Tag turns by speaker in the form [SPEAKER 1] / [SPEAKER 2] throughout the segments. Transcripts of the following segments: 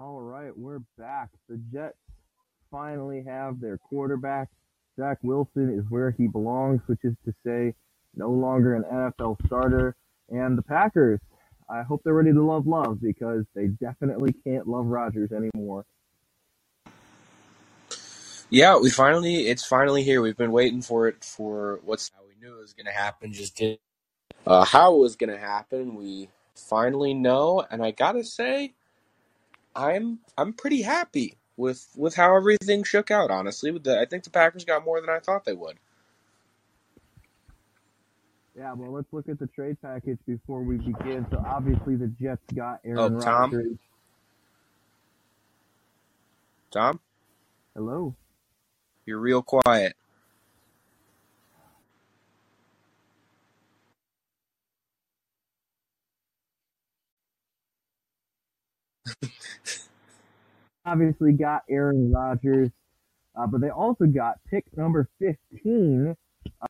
[SPEAKER 1] All right, we're back. The Jets finally have their quarterback. Zach Wilson is where he belongs, which is to say, no longer an NFL starter. And the Packers, I hope they're ready to love love because they definitely can't love Rodgers anymore.
[SPEAKER 2] Yeah, we finally it's finally here. We've been waiting for it for what's how we knew it was going to happen. Just did uh, how it was going to happen. We finally know, and I gotta say, I'm I'm pretty happy with with how everything shook out. Honestly, with the I think the Packers got more than I thought they would.
[SPEAKER 1] Yeah, well, let's look at the trade package before we begin. So obviously the Jets got oh, Aaron
[SPEAKER 2] Oh, Tom,
[SPEAKER 1] Rodgers.
[SPEAKER 2] Tom,
[SPEAKER 1] Hello.
[SPEAKER 2] you're real quiet.
[SPEAKER 1] Obviously got Aaron Rodgers, uh, but they also got pick number 15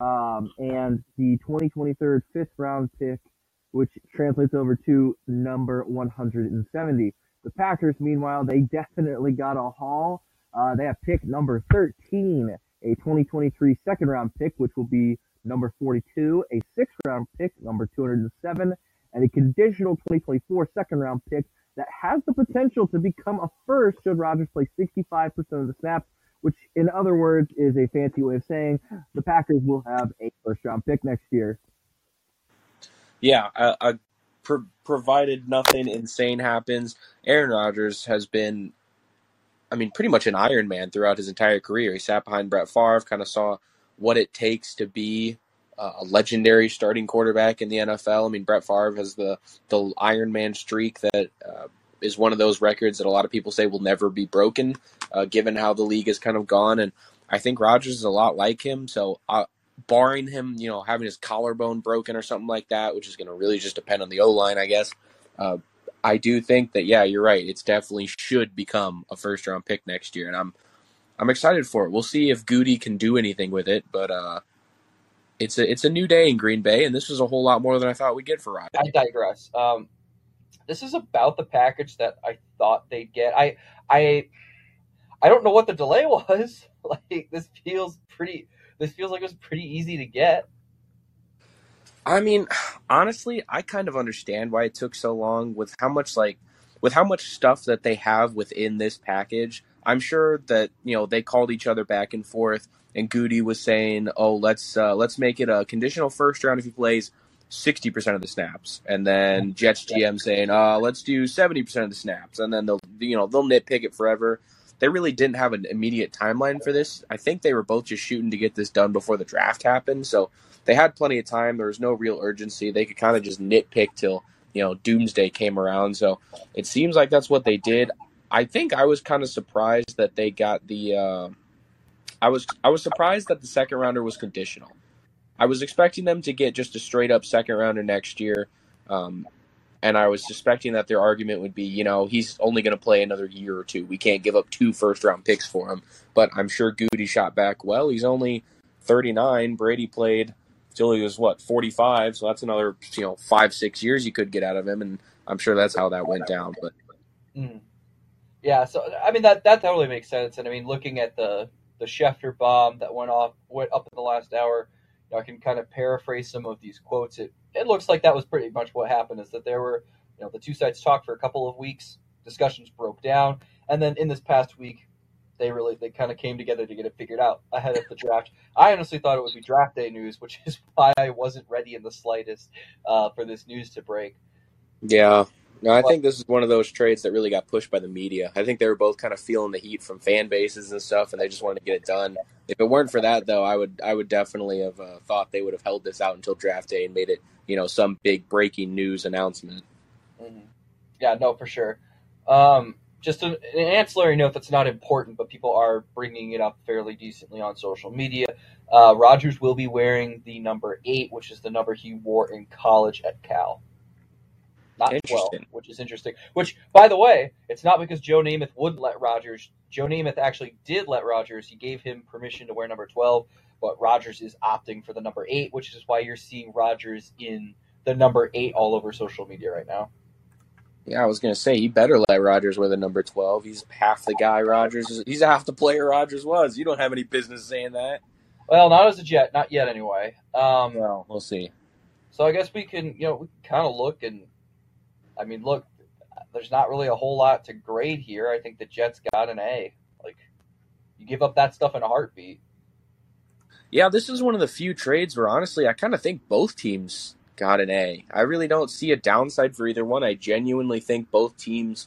[SPEAKER 1] um, and the 2023 fifth round pick, which translates over to number 170. The Packers, meanwhile, they definitely got a haul. Uh, they have pick number 13, a 2023 second round pick, which will be number 42, a sixth round pick, number 207, and a conditional 2024 second round pick that has the potential to become a first should Rodgers play 65% of the snaps, which in other words is a fancy way of saying the Packers will have a first round pick next year.
[SPEAKER 2] Yeah, I, I pro- provided nothing insane happens. Aaron Rodgers has been, I mean, pretty much an Iron Man throughout his entire career. He sat behind Brett Favre, kind of saw what it takes to be a legendary starting quarterback in the NFL. I mean, Brett Favre has the the Iron Man streak that uh, is one of those records that a lot of people say will never be broken, uh, given how the league has kind of gone. And I think Rodgers is a lot like him. So, uh, barring him, you know, having his collarbone broken or something like that, which is going to really just depend on the O line, I guess. Uh, I do think that yeah, you're right. It's definitely should become a first round pick next year, and I'm I'm excited for it. We'll see if Gutey can do anything with it, but uh, it's a it's a new day in Green Bay, and this was a whole lot more than I thought we'd get for Rodgers.
[SPEAKER 3] I digress. Um, this is about the package that I thought they'd get. I I I don't know what the delay was. like this feels pretty. This feels like it was pretty easy to get.
[SPEAKER 2] I mean, honestly, I kind of understand why it took so long with how much like with how much stuff that they have within this package. I'm sure that, you know, they called each other back and forth and Gutey was saying, "Oh, let's uh, let's make it a conditional first round if he plays 60% of the snaps." And then Jets GM saying, "Uh, let's do 70% of the snaps." And then they'll you know, they'll nitpick it forever. They really didn't have an immediate timeline for this. I think they were both just shooting to get this done before the draft happened. So they had plenty of time. There was no real urgency. They could kind of just nitpick till you know doomsday came around. So it seems like that's what they did. I think I was kind of surprised that they got the. Uh, I was I was surprised that the second rounder was conditional. I was expecting them to get just a straight up second rounder next year, um, and I was suspecting that their argument would be, you know, he's only going to play another year or two. We can't give up two first round picks for him. But I'm sure Gutey shot back. Well, he's only 39. Brady played till he was what 45, so that's another you know five six years you could get out of him, and I'm sure that's how that went down. But
[SPEAKER 3] Mm. Yeah, so I mean that that totally makes sense. And I mean, looking at the the Schefter bomb that went off went up in the last hour, you know, I can kind of paraphrase some of these quotes. It it looks like that was pretty much what happened. Is that there were you know the two sides talked for a couple of weeks, discussions broke down, and then in this past week. They really they kind of came together to get it figured out ahead of the draft. I honestly thought it would be draft day news, which is why I wasn't ready in the slightest uh, for this news to break.
[SPEAKER 2] yeah, no, I
[SPEAKER 3] But
[SPEAKER 2] think this is one of those trades that really got pushed by the media. I think they were both kind of feeling the heat from fan bases and stuff, and they just wanted to get it done. If it weren't for that, though, I would I would definitely have uh, thought they would have held this out until draft day and made it you know some big breaking news announcement.
[SPEAKER 3] Mhm. Yeah, no, for sure. Um, just an, an ancillary note that's not important, but people are bringing it up fairly decently on social media. Uh, Rodgers will be wearing the number eight, which is the number he wore in college at Cal, not twelve, which is interesting. Which, by the way, it's not because Joe Namath wouldn't let Rodgers. Joe Namath actually did let Rodgers. He gave him permission to wear number twelve, but Rodgers is opting for the number eight, which is why you're seeing Rodgers in the number eight all over social media right now.
[SPEAKER 2] Yeah, I was gonna say he better let Rodgers wear the number twelve. He's half the guy Rodgers is- He's half the player Rodgers was. You don't have any business saying that.
[SPEAKER 3] Well, not as a Jet, not yet anyway. Um,
[SPEAKER 2] Well, we'll see.
[SPEAKER 3] So I guess we can, you know, we can kind of look and, I mean, look, there's not really a whole lot to grade here. I think the Jets got an A. Like, you give up that stuff in a heartbeat.
[SPEAKER 2] Yeah, this is one of the few trades where honestly I kind of think both teams got an A. I really don't see a downside for either one. I genuinely think both teams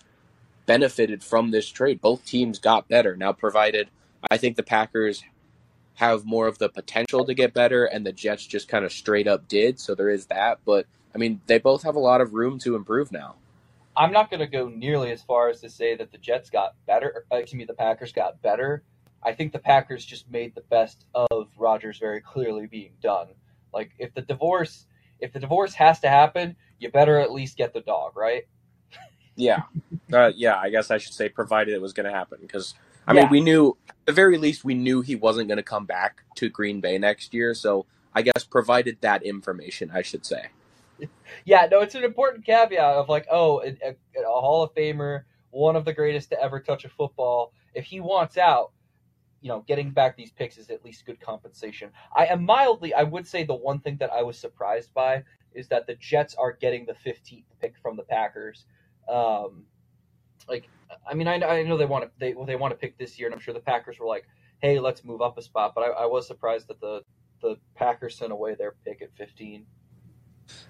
[SPEAKER 2] benefited from this trade. Both teams got better. Now, provided I think the Packers have more of the potential to get better, and the Jets just kind of straight up did. So there is that. But I mean, they both have a lot of room to improve now.
[SPEAKER 3] I'm not going to go nearly as far as to say that the Jets got better. uh, Excuse me, the Packers got better. I think the Packers just made the best of Rodgers very clearly being done. Like, if the divorce, if the divorce has to happen, you better at least get the dog, right?
[SPEAKER 2] Yeah, uh, yeah. I guess I should say provided it was going to happen because I mean we knew at the very least we knew he wasn't going to come back to Green Bay next year. So I guess provided that information, I should say.
[SPEAKER 3] Yeah, no, it's an important caveat of like, oh, a, a, a Hall of Famer, one of the greatest to ever touch a football. If he wants out, you know, getting back these picks is at least good compensation. I am mildly, I would say the one thing that I was surprised by is that the Jets are getting the 15th pick from the Packers. Um, like, I mean, I, I know they want to they they want to pick this year, and I'm sure the Packers were like, hey, let's move up a spot. But I, I was surprised that the the Packers sent away their pick at 15.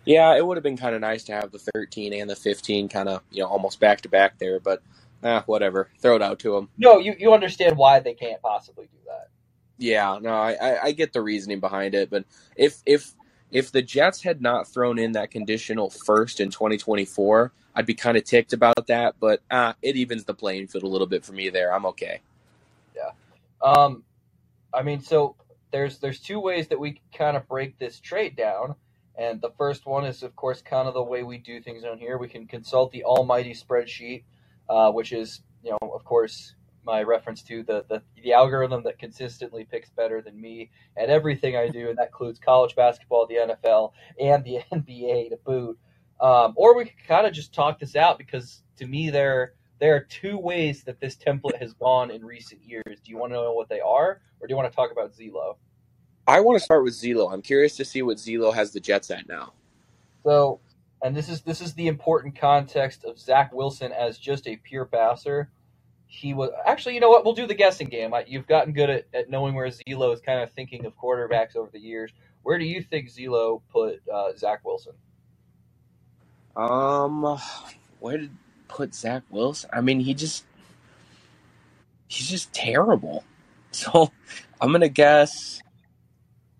[SPEAKER 2] Yeah, it would have been kind of nice to have the 13 and the 15 kind of you know almost back to back there, but ah, whatever. Throw it out to them.
[SPEAKER 3] No, you, you understand why they can't possibly do that.
[SPEAKER 2] Yeah, no, I, I, I get the reasoning behind it, but if if if the Jets had not thrown in that conditional first in 2024, I'd be kind of ticked about that. But ah, it evens the playing field a little bit for me there. I'm okay. Yeah.
[SPEAKER 3] Um, I mean, so there's there's two ways that we kind of break this trade down, and the first one is, of course, kind of the way we do things on here. We can consult the almighty spreadsheet, uh, which is, you know, of course, my reference to the, the the algorithm that consistently picks better than me at everything I do, and that includes college basketball, the NFL, and the NBA to boot. Um, or we could kind of just talk this out because to me, there there are two ways that this template has gone in recent years. Do you want to know what they are, or do you want to talk about Zelo?
[SPEAKER 2] I want to start with Zelo. I'm curious to see what Zelo has the Jets at now.
[SPEAKER 3] So, and this is this is the important context of Zach Wilson as just a pure passer. He was actually, you know what? We'll do the guessing game. I, you've gotten good at, at knowing where Zelo is kind of thinking of quarterbacks over the years. Where do you think Zelo put uh, Zach Wilson?
[SPEAKER 2] Um, where did put Zach Wilson? I mean, he just he's just terrible. So I'm gonna guess.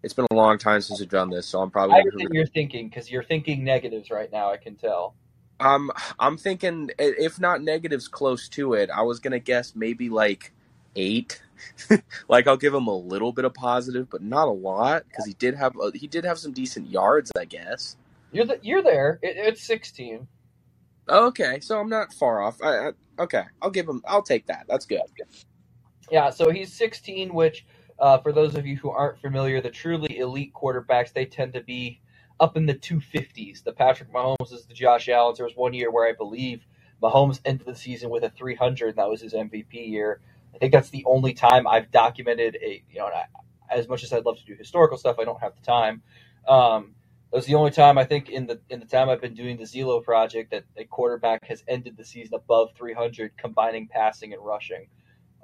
[SPEAKER 2] It's been a long time since I've done this, so I'm probably.
[SPEAKER 3] I
[SPEAKER 2] Gonna,
[SPEAKER 3] you're thinking because you're thinking negatives right now. I can tell.
[SPEAKER 2] Um, I'm thinking if not negatives, close to it. I was gonna guess maybe like eight. like I'll give him a little bit of positive, but not a lot because he did have uh, he did have some decent yards, I guess.
[SPEAKER 3] You're the, you're there. It, it's 16.
[SPEAKER 2] Okay, so I'm not far off. I, I, okay, I'll give him. I'll take that. That's good.
[SPEAKER 3] Yeah, so he's 16, which, uh, for those of you who aren't familiar, the truly elite quarterbacks, they tend to be up in the 250s. The Patrick Mahomes is the Josh Allen. There was one year where I believe Mahomes ended the season with a 300, and that was his MVP year. I think that's the only time I've documented a, you know, as much as I'd love to do historical stuff, I don't have the time. Um, that was the only time I think in the in the time I've been doing the Zelo project that a quarterback has ended the season above 300, combining passing and rushing.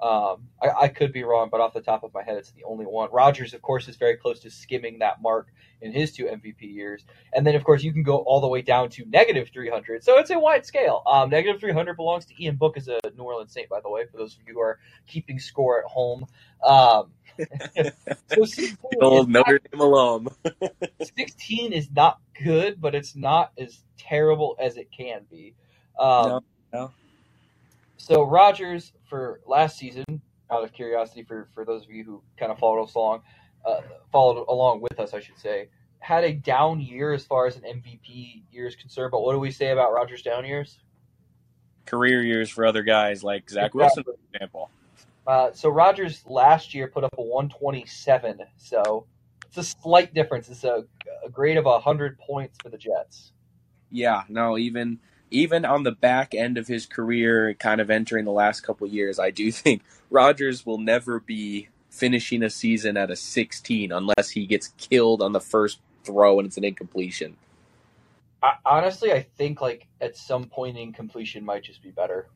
[SPEAKER 3] Um, I, I could be wrong, but off the top of my head, it's the only one. Rodgers, of course, is very close to skimming that mark in his two MVP years. And then, of course, you can go all the way down to negative 300. So it's a wide scale. Um, negative 300 belongs to Ian Book as a New Orleans Saint, by the way, for those of you who are keeping score at home. Um, so 16
[SPEAKER 2] Old
[SPEAKER 3] is not-
[SPEAKER 2] Notre Dame alum.
[SPEAKER 3] 16 is not good, but it's not as terrible as it can be. Um,
[SPEAKER 2] No, no.
[SPEAKER 3] So Rodgers for last season, out of curiosity for, for those of you who kind of followed us along, uh, followed along with us, I should say, had a down year as far as an MVP year is concerned. But what do we say about Rodgers' down years?
[SPEAKER 2] Career years for other guys like Zach Wilson, for example.
[SPEAKER 3] Uh, so Rodgers last year put up a 127. So it's a slight difference. It's a, a grade of 100 points for the Jets.
[SPEAKER 2] Yeah, no, even even on the back end of his career, kind of entering the last couple years, I do think Rodgers will never be finishing a season at a 16 unless he gets killed on the first throw and it's an incompletion.
[SPEAKER 3] I, honestly, I think like at some point incompletion might just be better.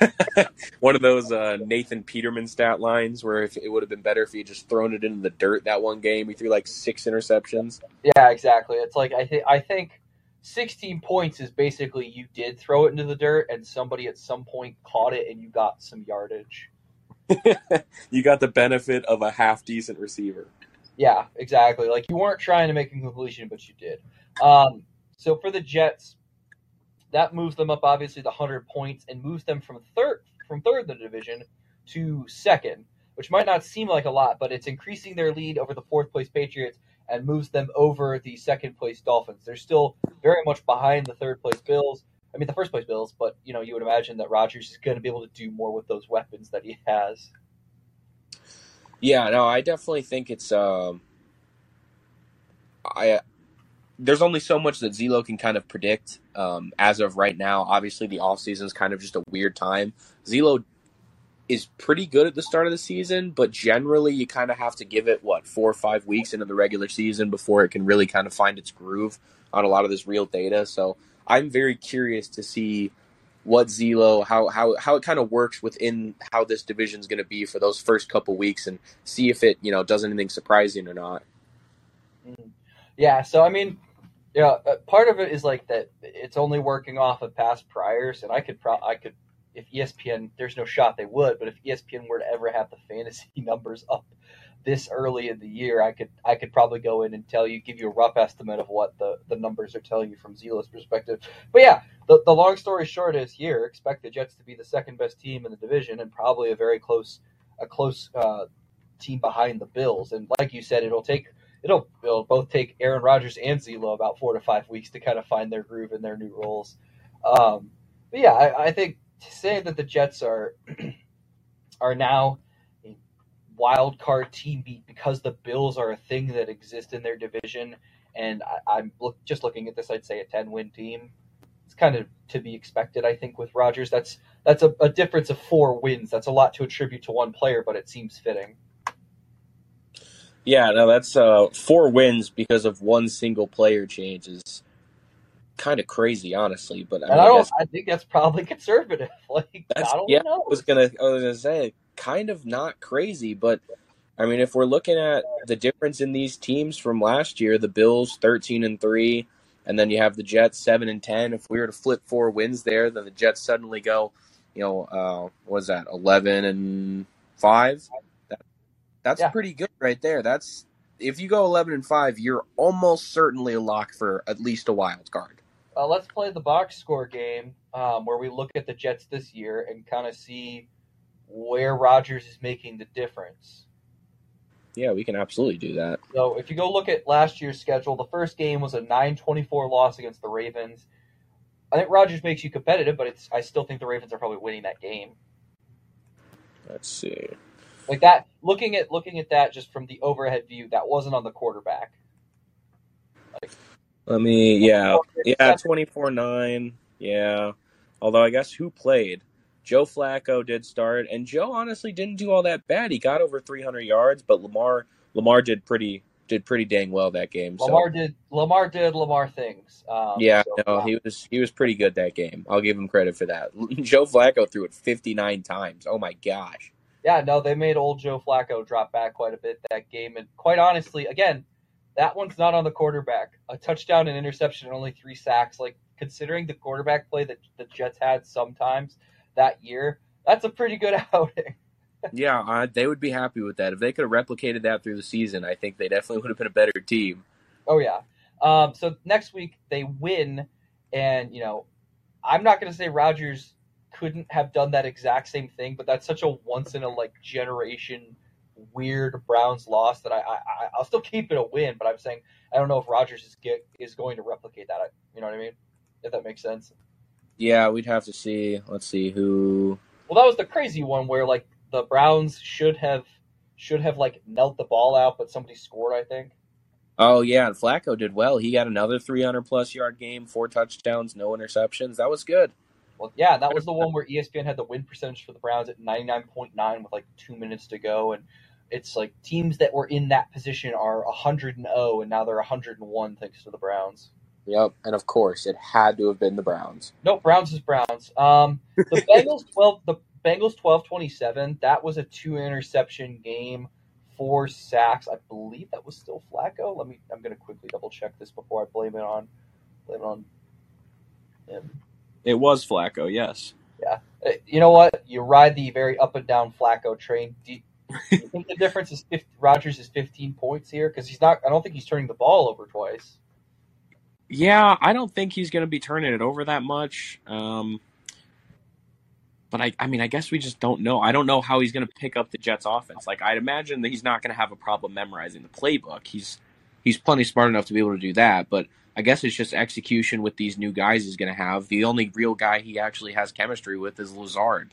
[SPEAKER 2] one of those uh, Nathan Peterman stat lines where if it would have been better if he had just thrown it into the dirt that one game. He threw like six interceptions.
[SPEAKER 3] Yeah, exactly. It's like I think I think 16 points is basically you did throw it into the dirt and somebody at some point caught it and you got some yardage.
[SPEAKER 2] you got the benefit of a half decent receiver.
[SPEAKER 3] Yeah, exactly. Like you weren't trying to make a completion, but you did. Um, so for the Jets, that moves them up obviously the 100 points and moves them from third from third in the division to second, which might not seem like a lot, but it's increasing their lead over the fourth place Patriots and moves them over the second place Dolphins. They're still very much behind the third place Bills. I mean the first place Bills, but you know you would imagine that Rodgers is going to be able to do more with those weapons that he has.
[SPEAKER 2] Yeah, no, I definitely think it's um I there's only so much that Zelo can kind of predict um, as of right now. Obviously, the off season is kind of just a weird time. Zelo is pretty good at the start of the season, but generally you kind of have to give it what four or five weeks into the regular season before it can really kind of find its groove on a lot of this real data. So I'm very curious to see what Zelo how how how it kind of works within how this division is going to be for those first couple weeks and see if it you know does anything surprising or not.
[SPEAKER 3] Mm-hmm. Yeah, so I mean, yeah, uh, part of it is like that it's only working off of past priors, and I could pro I could if ESPN there's no shot they would, but if ESPN were to ever have the fantasy numbers up this early in the year, I could I could probably go in and tell you, give you a rough estimate of what the, the numbers are telling you from Zelo's perspective. But yeah, the, the long story short is here, expect the Jets to be the second best team in the division and probably a very close a close uh, team behind the Bills. And like you said, it'll take it'll it'll both take Aaron Rodgers and Zelo about four to five weeks to kind of find their groove in their new roles. Um, but yeah, I, I think saying that the Jets are are now a wild card team beat because the Bills are a thing that exists in their division, and I, am look, just looking at this, I'd say a ten win team. It's kind of to be expected, I think, with Rodgers. That's that's a, a difference of four wins. That's a lot to attribute to one player, but it seems fitting.
[SPEAKER 2] Yeah, no, that's uh, four wins because of one single player changes. Kind of crazy, honestly. But I,
[SPEAKER 3] mean, I don't. I, think that's probably conservative. Like,
[SPEAKER 2] that's, yeah, I was gonna. I was gonna say, kind of not crazy, but I mean, if we're looking at the difference in these teams from last year, the Bills thirteen and three, and then you have the Jets seven and ten. If we were to flip four wins there, then the Jets suddenly go, you know, uh, what was that eleven and five? That's yeah. pretty good right there. That's if you go 11 and 5, you're almost certainly a lock for at least a wild card.
[SPEAKER 3] Uh, let's play the box score game um, where we look at the Jets this year and kind of see where Rodgers is making the difference.
[SPEAKER 2] Yeah, we can absolutely do that.
[SPEAKER 3] So if you go look at last year's schedule, the first game was a 9-24 loss against the Ravens. I think Rodgers makes you competitive, but it's I still think the Ravens are probably winning that game.
[SPEAKER 2] Let's see.
[SPEAKER 3] Like that, looking at looking at that just from the overhead view, that wasn't on the quarterback.
[SPEAKER 2] Like, Let me, yeah, yeah, twenty four nine, yeah. Although I guess who played? Joe Flacco did start, and Joe honestly didn't do all that bad. He got over three hundred yards, but Lamar Lamar did pretty did pretty dang well that game.
[SPEAKER 3] Lamar so. did Lamar did Lamar things. Um,
[SPEAKER 2] yeah, so, no, he was he was pretty good that game. I'll give him credit for that. Joe Flacco threw it fifty nine times. Oh my gosh
[SPEAKER 3] yeah, no, they made old Joe Flacco drop back quite a bit that game. And quite honestly, again, that one's not on the quarterback. A touchdown and interception and only three sacks. Like, considering the quarterback play that the Jets had sometimes that year, that's a pretty good outing.
[SPEAKER 2] yeah, uh, they would be happy with that. If they could have replicated that through the season, I think they definitely would have been a better team.
[SPEAKER 3] Oh, yeah. Um, so next week, they win. And, you know, I'm not going to say Rodgers couldn't have done that exact same thing, but that's such a once in a like generation weird Browns loss that I, I I'll still keep it a win, but I'm saying I don't know if Rodgers is get is going to replicate that. You know what I mean? If that makes sense.
[SPEAKER 2] Yeah, we'd have to see. Let's see who.
[SPEAKER 3] Well, that was the crazy one where like the Browns should have should have like knelt the ball out, but somebody scored. I think.
[SPEAKER 2] Oh yeah, and Flacco did well. He got another 300 plus yard game, four touchdowns, no interceptions. That was good.
[SPEAKER 3] Well, yeah, that was the one where ESPN had the win percentage for the Browns at 99.9 with like two minutes to go. And it's like teams that were in that position are 100 and 0, and now they're 101 thanks to the Browns.
[SPEAKER 2] Yep, and of course it had to have been the Browns.
[SPEAKER 3] No, Browns is Browns. Um, the Bengals 12, the Bengals 12-27. That was a two interception game, four sacks. I believe that was still Flacco. Let me. I'm going to quickly double check this before I blame it on blame it on him.
[SPEAKER 2] It was Flacco, yes.
[SPEAKER 3] Uh, You know what? You ride the very up and down Flacco train. Do you think the difference is 50, Rodgers is 15 points here because he's not. I don't think he's turning the ball over twice.
[SPEAKER 2] Yeah, I don't think he's going to be turning it over that much. Um, but I, I mean, I guess we just don't know. I don't know how he's going to pick up the Jets' offense. Like, I'd imagine that he's not going to have a problem memorizing the playbook. He's he's plenty smart enough to be able to do that. But I guess it's just execution with these new guys he's going to have. The only real guy he actually has chemistry with is Lazard.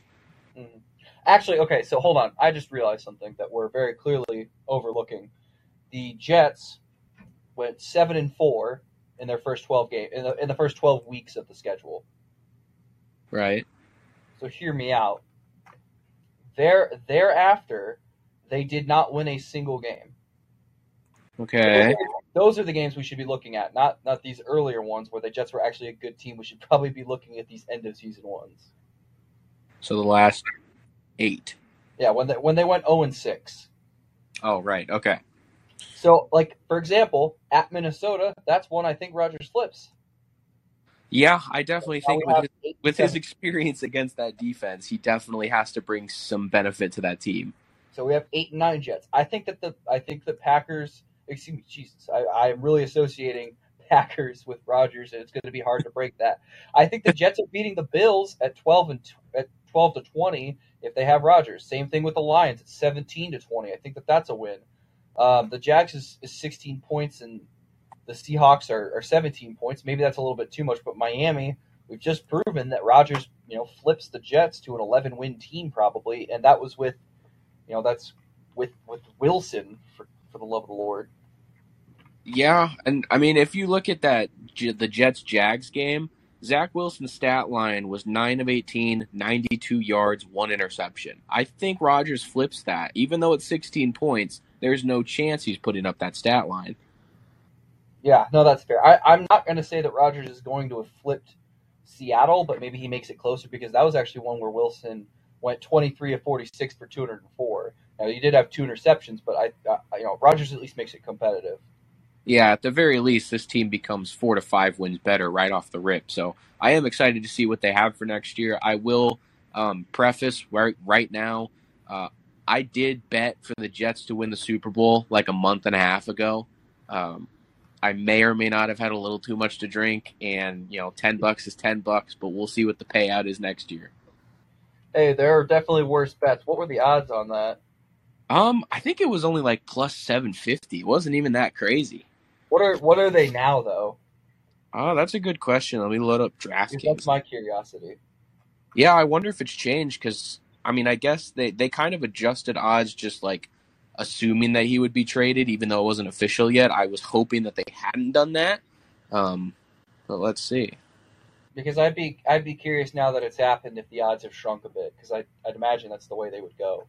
[SPEAKER 3] Mhm. Actually, okay. So hold on. I just realized something that we're very clearly overlooking. The Jets went seven and four in their first 12 game in the, in the first 12 weeks of the schedule.
[SPEAKER 2] Right.
[SPEAKER 3] So hear me out. There thereafter, they did not win a single game.
[SPEAKER 2] Okay.
[SPEAKER 3] Those are the games we should be looking at, not not these earlier ones where the Jets were actually a good team. We should probably be looking at these end of season ones.
[SPEAKER 2] So the last eight.
[SPEAKER 3] Yeah, when they when they went 0 and 6.
[SPEAKER 2] Oh, right. Okay.
[SPEAKER 3] So, like for example, at Minnesota, that's one I think Rodgers flips.
[SPEAKER 2] Yeah, I definitely think with his,
[SPEAKER 3] eight
[SPEAKER 2] with his experience against that defense, he definitely has to bring some benefit to that team.
[SPEAKER 3] So we have eight and nine Jets. I think that the I think the Packers. Excuse me, Jesus. I, I'm really associating Packers with Rodgers, and it's going to be hard to break that. I think the Jets are beating the Bills at 12 and tw- at 12 to 20 if they have Rodgers. Same thing with the Lions It's 17 to 20. I think that that's a win. Um, the Jags is, is 16 points, and the Seahawks are, are 17 points. Maybe that's a little bit too much, but Miami, we've just proven that Rodgers, you know, flips the Jets to an 11 win team probably, and that was with, you know, that's with with Wilson for for the love of the Lord.
[SPEAKER 2] Yeah, and I mean, if you look at that the Jets Jags game, Zach Wilson's stat line was 9 of 18, 92 yards, one interception. I think Rodgers flips that. Even though it's 16 points, there's no chance he's putting up that stat line.
[SPEAKER 3] Yeah, no, that's fair. I, I'm not going to say that Rodgers is going to have flipped Seattle, but maybe he makes it closer because that was actually one where Wilson went 23 of 46 for 204. Now he did have two interceptions, but I, I you know, Rodgers at least makes it competitive.
[SPEAKER 2] Yeah, at the very least, this team becomes four to five wins better right off the rip. So I am excited to see what they have for next year. I will um, preface right right now. Uh, I did bet for the Jets to win the Super Bowl like a month and a half ago. Um, I may or may not have had a little too much to drink, and you know, ten bucks is ten bucks, but we'll see what the payout is next year.
[SPEAKER 3] Hey, there are definitely worse bets. What were the odds on that?
[SPEAKER 2] Um, I think it was only like plus seven fifty. It wasn't even that crazy.
[SPEAKER 3] What are what are they now though?
[SPEAKER 2] Oh, that's a good question. Let me load up DraftKings.
[SPEAKER 3] that's my curiosity.
[SPEAKER 2] Yeah, I wonder if it's changed because I mean, I guess they they kind of adjusted odds, just like assuming that he would be traded, even though it wasn't official yet. I was hoping that they hadn't done that. Um, but let's see.
[SPEAKER 3] Because I'd be I'd be curious now that it's happened if the odds have shrunk a bit. Because I I'd imagine that's the way they would go.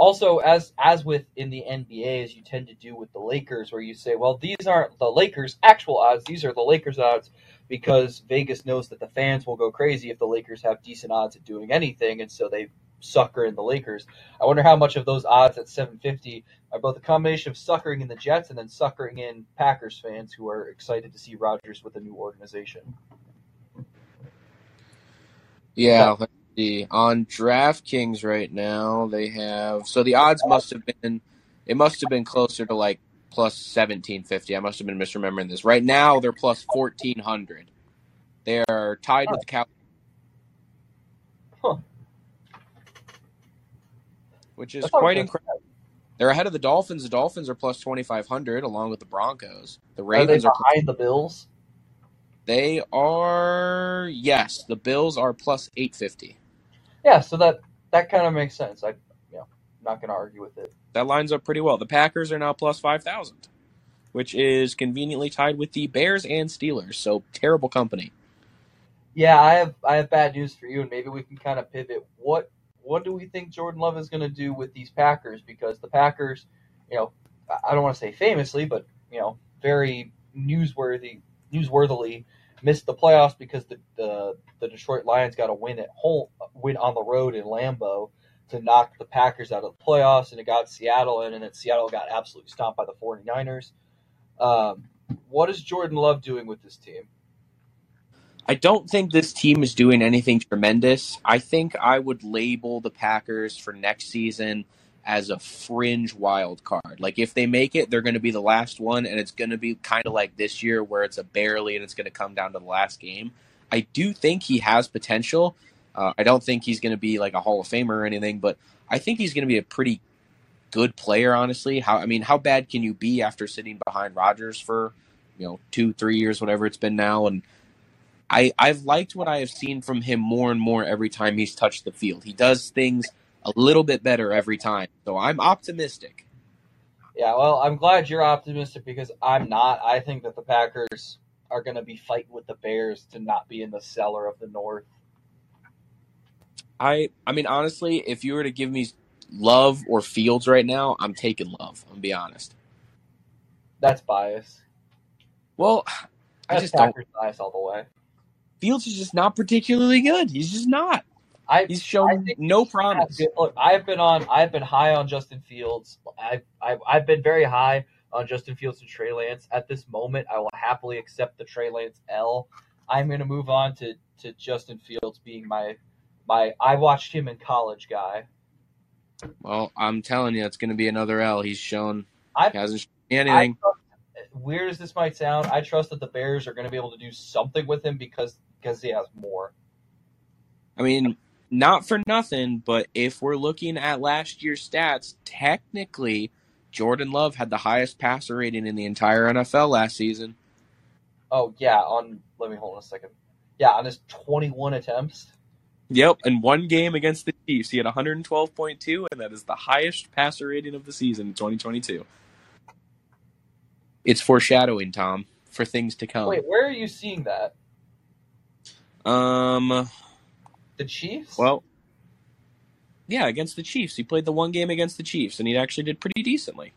[SPEAKER 3] Also, as as with in the NBA, as you tend to do with the Lakers, where you say, "Well, these aren't the Lakers' actual odds; these are the Lakers' odds," because Vegas knows that the fans will go crazy if the Lakers have decent odds at doing anything, and so they sucker in the Lakers. I wonder how much of those odds at 750 are both a combination of suckering in the Jets and then suckering in Packers fans who are excited to see Rodgers with a new organization.
[SPEAKER 2] Yeah, let's see. On DraftKings right now, they have so the odds must have been it must have been closer to like plus seventeen fifty. I must have been misremembering this. Right now, they're plus fourteen hundred. They are tied with the Cow.
[SPEAKER 3] Huh.
[SPEAKER 2] Which is
[SPEAKER 3] That's
[SPEAKER 2] quite incredible. They're ahead of the Dolphins. The Dolphins are plus twenty five hundred, along with the Broncos. The
[SPEAKER 3] Are they
[SPEAKER 2] Ravens are.
[SPEAKER 3] behind the Bills?
[SPEAKER 2] They are yes. The Bills are plus eight fifty.
[SPEAKER 3] Yeah, so that that kind of makes sense. I, you know, I'm not going to argue with it.
[SPEAKER 2] that lines up pretty well. The Packers are now plus five thousand, which is conveniently tied with the Bears and Steelers. So terrible company.
[SPEAKER 3] Yeah, I have I have bad news for you, and maybe we can kind of pivot. What what do we think Jordan Love is going to do with these Packers? Because the Packers, you know, I don't want to say famously, but you know, very newsworthy newsworthily missed the playoffs because the the, the Detroit Lions got a win at home, win on the road in Lambeau to knock the Packers out of the playoffs, and it got Seattle in, and then Seattle got absolutely stomped by the 49ers. Um, what is Jordan Love doing with this team?
[SPEAKER 2] I don't think this team is doing anything tremendous. I think I would label the Packers for next season as a fringe wild card. Like if they make it, they're going to be the last one, and it's going to be kind of like this year where it's a barely and it's going to come down to the last game. I do think he has potential. Uh, I don't think he's going to be like a Hall of Famer or anything, but I think he's going to be a pretty good player. Honestly, how I mean, how bad can you be after sitting behind Rodgers for you know two, three years, whatever it's been now, and I I've liked what I have seen from him more and more every time he's touched the field. He does things a little bit better every time, so I'm optimistic.
[SPEAKER 3] Yeah, well, I'm glad you're optimistic because I'm not. I think that the Packers are going to be fighting with the Bears to not be in the cellar of the North.
[SPEAKER 2] I I mean honestly, if you were to give me Love or Fields right now, I'm taking Love. I'm gonna be honest.
[SPEAKER 3] That's bias.
[SPEAKER 2] Well, I
[SPEAKER 3] That's
[SPEAKER 2] just don't.
[SPEAKER 3] Packers bias all the way.
[SPEAKER 2] Fields is just not particularly good. He's just not.
[SPEAKER 3] I
[SPEAKER 2] He's shown no
[SPEAKER 3] I've
[SPEAKER 2] promise.
[SPEAKER 3] been, look, I've been on. I've been high on Justin Fields. I've, I've I've been very high on Justin Fields and Trey Lance. At this moment, I will happily accept the Trey Lance L. I'm going to move on to, to Justin Fields being my my. I watched him in college guy.
[SPEAKER 2] Well, I'm telling you, it's going to be another L. He's shown
[SPEAKER 3] I
[SPEAKER 2] he hasn't shown anything.
[SPEAKER 3] trust, weird as this might sound, I trust that the Bears are going to be able to do something with him because because he has more.
[SPEAKER 2] I mean, not for nothing, but if we're looking at last year's stats, technically, Jordan Love had the highest passer rating in the entire NFL last season.
[SPEAKER 3] Oh yeah, on let me hold on a second. Yeah, on his 21 attempts.
[SPEAKER 2] Yep, in one game against the Chiefs, he had 112.2, and that is the highest passer rating of the season in 2022. It's foreshadowing, Tom, for things to come.
[SPEAKER 3] Wait, where are you seeing that?
[SPEAKER 2] Um,
[SPEAKER 3] The Chiefs?
[SPEAKER 2] well, yeah, against the Chiefs. He played the one game against the Chiefs, and he actually did pretty decently.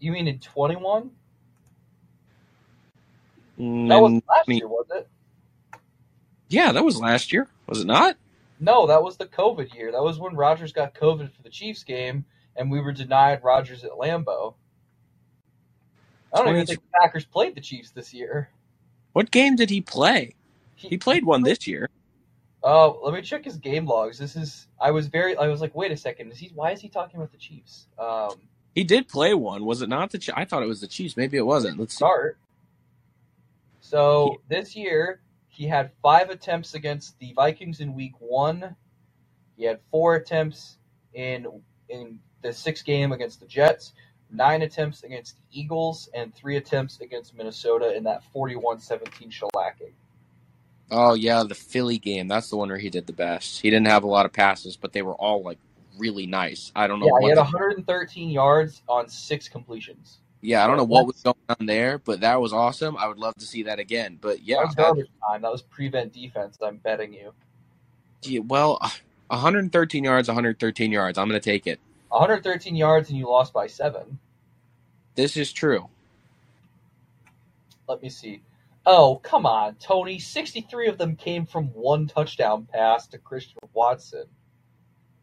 [SPEAKER 3] you mean in 21?
[SPEAKER 2] Mm,
[SPEAKER 3] That was
[SPEAKER 2] and-
[SPEAKER 3] last year, was it?
[SPEAKER 2] yeah, that was last year, was it not?
[SPEAKER 3] No, that was the COVID year. That was when Rodgers got COVID for the Chiefs game, and we were denied Rodgers at Lambeau. I don't even think the Packers played the Chiefs this year.
[SPEAKER 2] What game did he play? He played one this year.
[SPEAKER 3] Oh, let me check his game logs. This is. I was very. I was like, wait a second. Is he? Why is he talking about the Chiefs? Um,
[SPEAKER 2] He did play one, was it not? The Ch- I thought it was the Chiefs. Maybe it wasn't. Let's see.
[SPEAKER 3] start. So this year he had five attempts against the Vikings in Week One. He had four attempts in in the sixth game against the Jets, nine attempts against the Eagles, and three attempts against Minnesota in that 41-17 shellacking.
[SPEAKER 2] Oh yeah, the Philly game. That's the one where he did the best. He didn't have a lot of passes, but they were all like really nice. I don't know
[SPEAKER 3] Yeah, he had
[SPEAKER 2] the-
[SPEAKER 3] 113 yards on six completions.
[SPEAKER 2] yeah, I don't know what was going on there, but that was awesome. I would love to see that again. But yeah,
[SPEAKER 3] that was garbage time. That was prevent defense. I'm betting you.
[SPEAKER 2] yeah, well, 113 yards, 113 yards. I'm going to take it.
[SPEAKER 3] 113 yards and you lost by seven.
[SPEAKER 2] This is true.
[SPEAKER 3] Let me see. Oh, come on, Tony. 63 of them came from one touchdown pass to Christian Watson.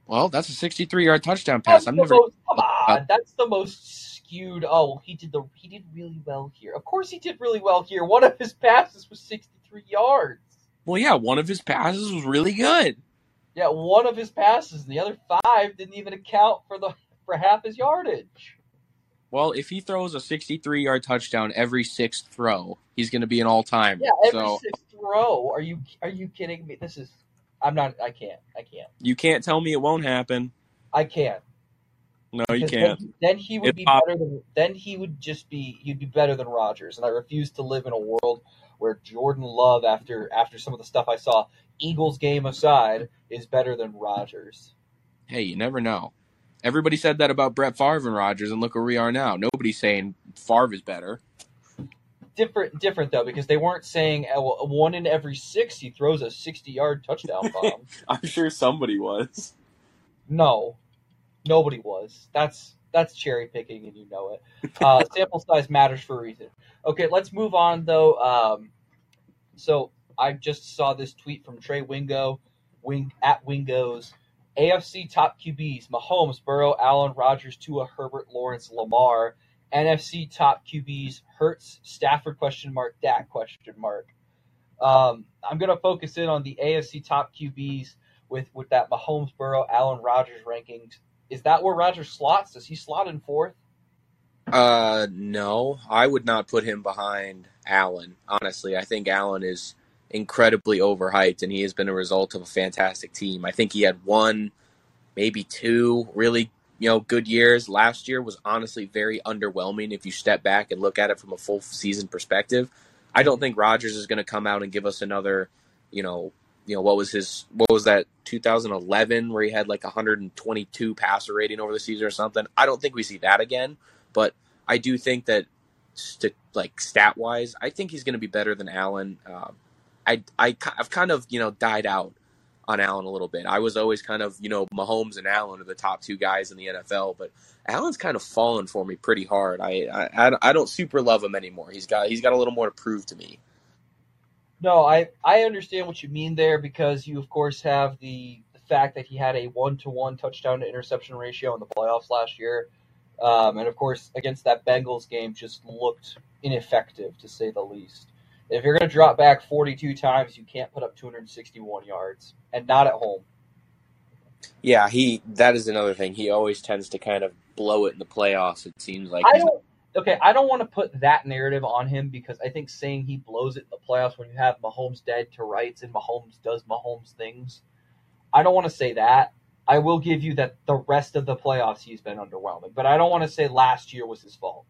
[SPEAKER 2] Well, that's a 63 yard touchdown pass.
[SPEAKER 3] That's
[SPEAKER 2] I'm never.
[SPEAKER 3] most, come on, uh, that's the most skewed. Oh, he did the he did really well here. Of course, he did really well here. One of his passes was 63 yards.
[SPEAKER 2] Well, yeah, one of his passes was really good.
[SPEAKER 3] Yeah, one of his passes, and the other five didn't even account for the for half his yardage.
[SPEAKER 2] Well, if he throws a 63 yard touchdown every sixth throw, he's going to be an all time.
[SPEAKER 3] Yeah, every
[SPEAKER 2] so
[SPEAKER 3] sixth row. Are you are you kidding me? This is. I'm not. I can't. I can't.
[SPEAKER 2] you can't tell me it won't happen.
[SPEAKER 3] I can't.
[SPEAKER 2] No, you
[SPEAKER 3] Because
[SPEAKER 2] can't.
[SPEAKER 3] Then, then he would
[SPEAKER 2] It's
[SPEAKER 3] be
[SPEAKER 2] pop-
[SPEAKER 3] better than. Then he would just be. You'd be better than Rodgers, and I refuse to live in a world where Jordan Love, after after some of the stuff I saw, Eagles game aside, is better than Rodgers.
[SPEAKER 2] Hey, you never know. Everybody said that about Brett Favre and Rodgers, and look where we are now. Nobody's saying Favre is better.
[SPEAKER 3] Different, different though, because they weren't saying uh, well, one in every six he throws a sixty-yard touchdown bomb.
[SPEAKER 2] I'm sure somebody was.
[SPEAKER 3] no, nobody was. That's that's cherry picking, and you know it. Uh, sample size matters for a reason. Okay, let's move on though. Um, so I just saw this tweet from Trey Wingo, Wing at Wingo's. AFC top QBs: Mahomes, Burrow, Allen, Rodgers, Tua, Herbert, Lawrence, Lamar. NFC top QBs: Hurts, Stafford question mark, Dak question mark. Um, I'm gonna focus in on the AFC top QBs with with that Mahomes, Burrow, Allen, Rodgers rankings. Is that where Rodgers slots? Does he slot in fourth?
[SPEAKER 2] Uh, no, I would not put him behind Allen. Honestly, I think Allen is incredibly overhyped, and he has been a result of a fantastic team. I think he had one, maybe two really you know good years. Last year was honestly very underwhelming if you step back and look at it from a full season perspective. I don't think Rodgers is going to come out and give us another, you know, you know what was his what was that 2011 where he had like 122 passer rating over the season or something. I don't think we see that again, but I do think that st- like stat wise, I think he's going to be better than Allen. Uh, I I I've kind of you know died out on Allen a little bit. I was always kind of you know Mahomes and Allen are the top two guys in the NFL, but Allen's kind of fallen for me pretty hard. I I I don't super love him anymore. He's got he's got a little more to prove to me.
[SPEAKER 3] No, I I understand what you mean there because you of course have the, the fact that he had a one to one touchdown to interception ratio in the playoffs last year, um, and of course against that Bengals game just looked ineffective to say the least. If you're going to drop back 42 times, you can't put up 261 yards, and not at home.
[SPEAKER 2] Yeah, he that is another thing. He always tends to kind of blow it in the playoffs. It seems like
[SPEAKER 3] I don't. Okay, I don't want to put that narrative on him because I think saying he blows it in the playoffs when you have Mahomes dead to rights and Mahomes does Mahomes things, I don't want to say that. I will give you that the rest of the playoffs he's been underwhelming, but I don't want to say last year was his fault.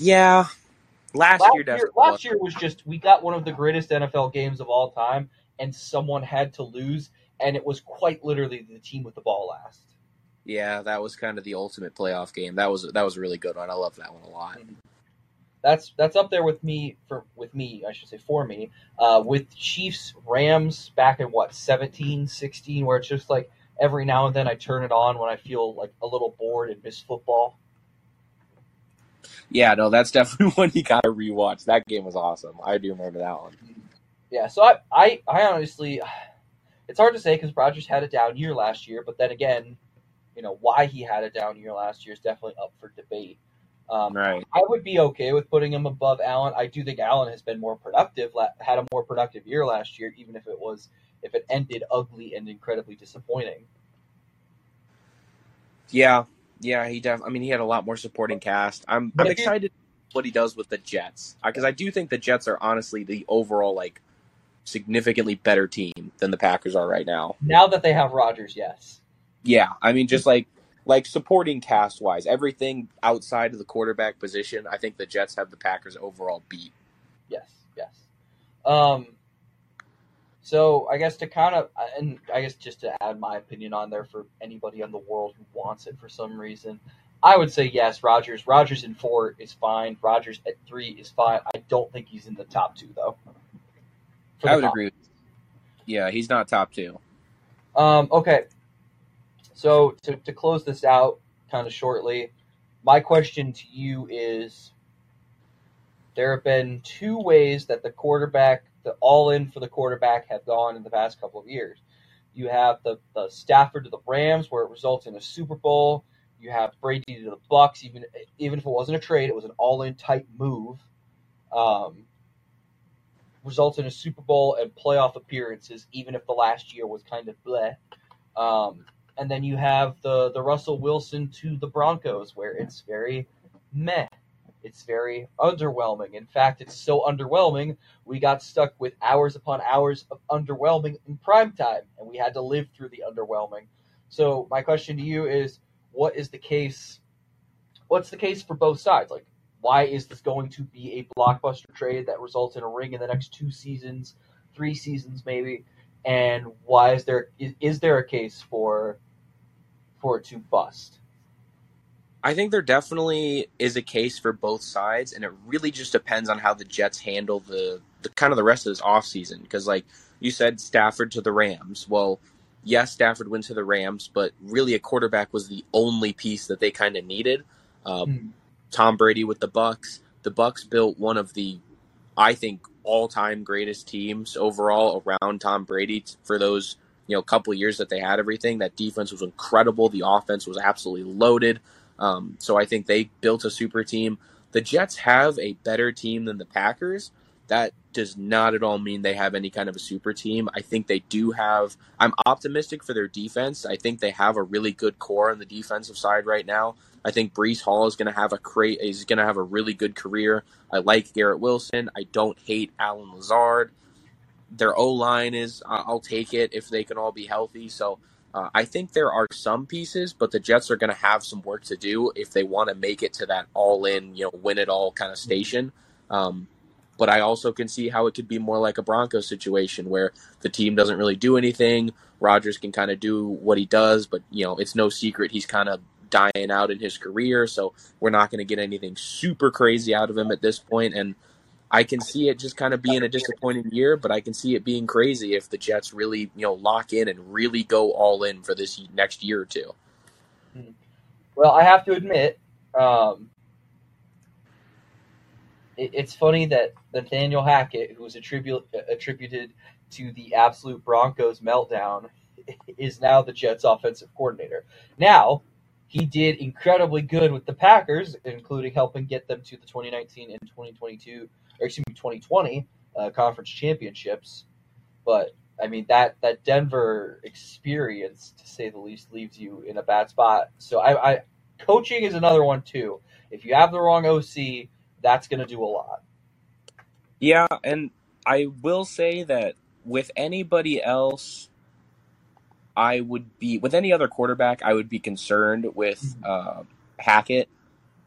[SPEAKER 2] Yeah, last,
[SPEAKER 3] Last
[SPEAKER 2] year,
[SPEAKER 3] year,
[SPEAKER 2] definitely.
[SPEAKER 3] last year was just we got one of the greatest NFL games of all time, and someone had to lose, and it was quite literally the team with the ball last.
[SPEAKER 2] Yeah, that was kind of the ultimate playoff game. That was that was a really good one. I love that one a lot.
[SPEAKER 3] That's that's up there with me for with me, I should say for me, uh, with Chiefs Rams back in what 17, 16, where it's just like every now and then I turn it on when I feel like a little bored and miss football.
[SPEAKER 2] Yeah, no, that's definitely one you got to rewatch. That game was awesome. I do remember that one.
[SPEAKER 3] Yeah, so I I, I honestly, it's hard to say because Rodgers had a down year last year, but then again, you know why he had a down year last year is definitely up for debate. Um,
[SPEAKER 2] Right.
[SPEAKER 3] I would be okay with putting him above Allen. I do think Allen has been more productive, had a more productive year last year, even if it was if it ended ugly and incredibly disappointing.
[SPEAKER 2] Yeah, yeah. He def. I mean, he had a lot more supporting cast. I'm I'm excited what he does with the Jets because I do think the Jets are honestly the overall like significantly better team than the Packers are right now.
[SPEAKER 3] Now that they have Rodgers, yes.
[SPEAKER 2] Yeah, I mean, just like like supporting cast wise, everything outside of the quarterback position, I think the Jets have the Packers overall beat.
[SPEAKER 3] Yes, yes. Um, so I guess to kind of, and I guess just to add my opinion on there for anybody in the world who wants it for some reason, I would say yes. Rodgers, Rodgers in four is fine. Rodgers at three is fine. I don't think he's in the top two though.
[SPEAKER 2] I would
[SPEAKER 3] top.
[SPEAKER 2] agree. With yeah, he's not top two.
[SPEAKER 3] Um, okay. So to, to close this out kind of shortly, my question to you is there have been two ways that the quarterback, the all in for the quarterback have gone in the past couple of years. You have the, the Stafford to the Rams where it results in a Super Bowl. You have Brady to the Bucks, even even if it wasn't a trade, it was an all in type move. Um, results in a Super Bowl and playoff appearances, even if the last year was kind of bleh. Um, and then you have the the Russell Wilson to the Broncos, where it's very meh. It's very underwhelming. In fact, it's so underwhelming we got stuck with hours upon hours of underwhelming in prime time, and we had to live through the underwhelming. So my question to you is, what is the case? What's the case for both sides? Like, why is this going to be a blockbuster trade that results in a ring in the next two seasons, three seasons maybe? and why is there is, is there a case for for it to bust?
[SPEAKER 2] I think there definitely is a case for both sides, and it really just depends on how the Jets handle the, the kind of the rest of this offseason. Because, like you said, Stafford to the Rams. Well, yes, Stafford went to the Rams, but really a quarterback was the only piece that they kind of needed. Um, mm. Tom Brady with the Bucks. The Bucks built one of the, I think, all-time greatest teams overall around Tom Brady for those you know couple years that they had everything. That defense was incredible. The offense was absolutely loaded. Um, so I think they built a super team. The Jets have a better team than the Packers. That does not at all mean they have any kind of a super team. I think they do have. I'm optimistic for their defense. I think they have a really good core on the defensive side right now. I think Breece Hall is going to have a great. Is going to have a really good career. I like Garrett Wilson. I don't hate Allen Lazard. Their O line is. I'll take it if they can all be healthy. So uh, I think there are some pieces, but the Jets are going to have some work to do if they want to make it to that all-in, you know, win it all kind of station. Um, but I also can see how it could be more like a Broncos situation where the team doesn't really do anything. Rodgers can kind of do what he does, but you know, it's no secret he's kind of dying out in his career, so we're not going to get anything super crazy out of him at this point. And I can see it just kind of being a disappointing year, but I can see it being crazy if the Jets really, you know, lock in and really go all in for this next year or two.
[SPEAKER 3] Well, I have to admit, um, it, it's funny that Nathaniel Hackett, who was attribu- attributed to the absolute Broncos meltdown, is now the Jets' offensive coordinator. Now, he did incredibly good with the Packers, including helping get them to the 2019 and 2022 or excuse me, 2020 uh, conference championships. But I mean that that Denver experience, to say the least, leaves you in a bad spot. So I, I coaching is another one too. If you have the wrong OC, that's going to do a lot.
[SPEAKER 2] Yeah, and I will say that with anybody else, I would be with any other quarterback, I would be concerned with uh, Hackett.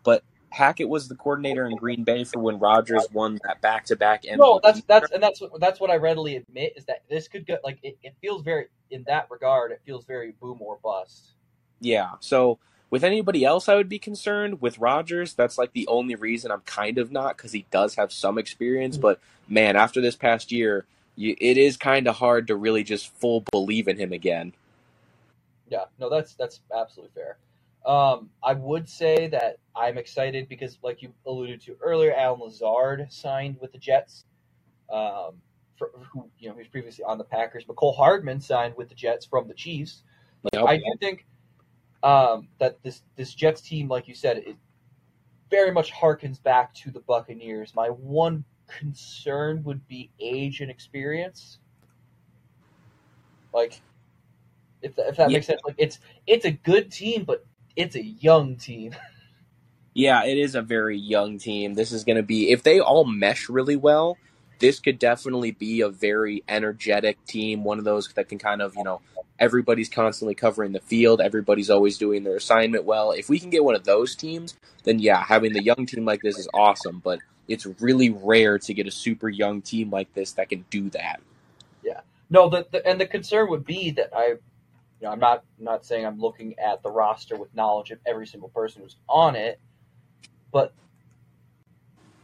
[SPEAKER 2] But Hackett was the coordinator in Green Bay for when Rodgers won that back to back MVP.
[SPEAKER 3] No, that's that's and that's what that's what I readily admit is that this could get like it, it feels very in that regard it feels very boom or bust.
[SPEAKER 2] Yeah. So with anybody else, I would be concerned. With Rodgers, that's like the only reason I'm kind of not because he does have some experience. Mm-hmm. But man, after this past year, you, it is kind of hard to really just full believe in him again.
[SPEAKER 3] Yeah, no, that's that's absolutely fair. Um, I would say that I'm excited because, like you alluded to earlier, Allen Lazard signed with the Jets. Um, for, who you know he was previously on the Packers. Mecole Hardman signed with the Jets from the Chiefs. I do think um, that this this Jets team, like you said, it very much harkens back to the Buccaneers. My one concern would be age and experience. Like, if, if that yeah. makes sense, like it's it's a good team, but it's a young team.
[SPEAKER 2] yeah, it is a very young team. This is going to be if they all mesh really well. This could definitely be a very energetic team. One of those that can kind of you know everybody's constantly covering the field. Everybody's always doing their assignment well. If we can get one of those teams, then yeah, having the young team like this is awesome. But it's really rare to get a super young team like this that can do that.
[SPEAKER 3] Yeah. No, the, the and the concern would be that I know, I'm not I'm not saying I'm looking at the roster with knowledge of every single person who's on it, but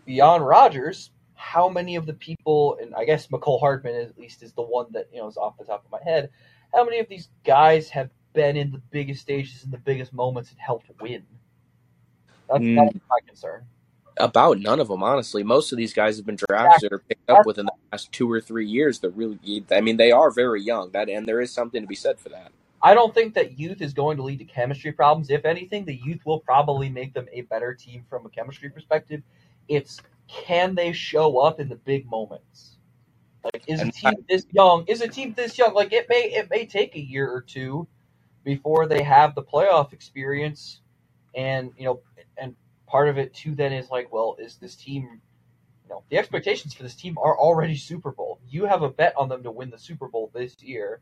[SPEAKER 3] beyond Rodgers, how many of the people, and I guess Mecole Hardman at least is the one that you know is off the top of my head. How many of these guys have been in the biggest stages and the biggest moments and helped win? That's, mm. that's my concern.
[SPEAKER 2] About none of them, honestly. Most of these guys have been drafted or picked up within the past two or three years. They're really, I mean, they are very young. That and there is something to be said for that.
[SPEAKER 3] I don't think that youth is going to lead to chemistry problems. If anything, the youth will probably make them a better team from a chemistry perspective. It's can they show up in the big moments? Like is a team this young? Is a team this young? Like it may it may take a year or two before they have the playoff experience, and you know, and part of it too then is like, well, is this team? You know, the expectations for this team are already Super Bowl. You have a bet on them to win the Super Bowl this year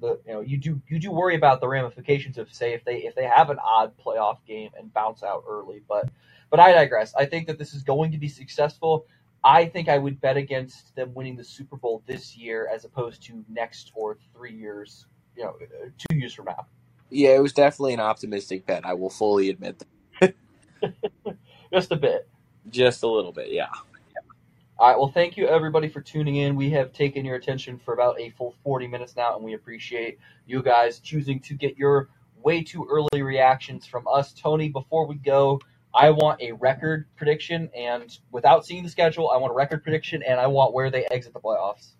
[SPEAKER 3] the you know you do you do worry about the ramifications of say if they if they have an odd playoff game and bounce out early, but but I digress. I think that this is going to be successful. I think I would bet against them winning the Super Bowl this year as opposed to next or three years, you know, uh, two years from now.
[SPEAKER 2] Yeah, it was definitely an optimistic bet. I will fully admit that.
[SPEAKER 3] Just a bit.
[SPEAKER 2] Just a little bit, yeah.
[SPEAKER 3] All right. Well, thank you everybody for tuning in. We have taken your attention for about a full 40 minutes now, and we appreciate you guys choosing to get your way too early reactions from us. Tony, before we go, I want a record prediction, and without seeing the schedule, I want a record prediction, and I want where they exit the playoffs.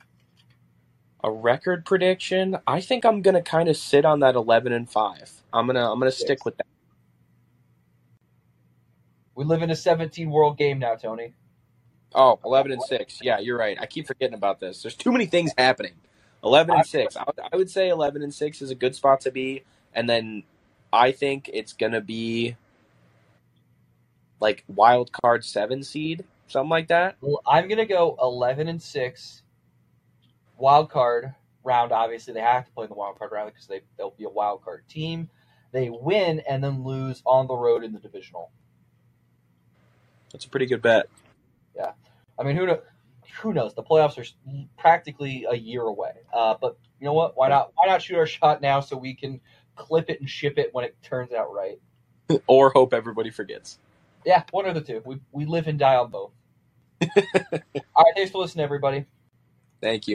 [SPEAKER 2] A record prediction? I think I'm gonna kind of sit on that 11 and five. I'm gonna I'm gonna stick with that.
[SPEAKER 3] We live in a 17 world game now, Tony.
[SPEAKER 2] Oh, 11 and six. Yeah, you're right. I keep forgetting about this. There's too many things happening. 11 and six. I would, say 11 and six is a good spot to be, and then I think it's gonna be like wild card seven seed, something like that.
[SPEAKER 3] Well, I'm gonna go 11 and six. Wild card round. Obviously, they have to play in the wild card round because they they'll be a wild card team. They win and then lose on the road in the divisional.
[SPEAKER 2] That's a pretty good bet.
[SPEAKER 3] I mean, who know, who knows? The playoffs are practically a year away. Uh, but you know what? Why not? Why not shoot our shot now so we can clip it and ship it when it turns out right?
[SPEAKER 2] or hope everybody forgets.
[SPEAKER 3] Yeah, one or the two. We we live and die on both. All right, thanks for listening, everybody.
[SPEAKER 2] Thank you.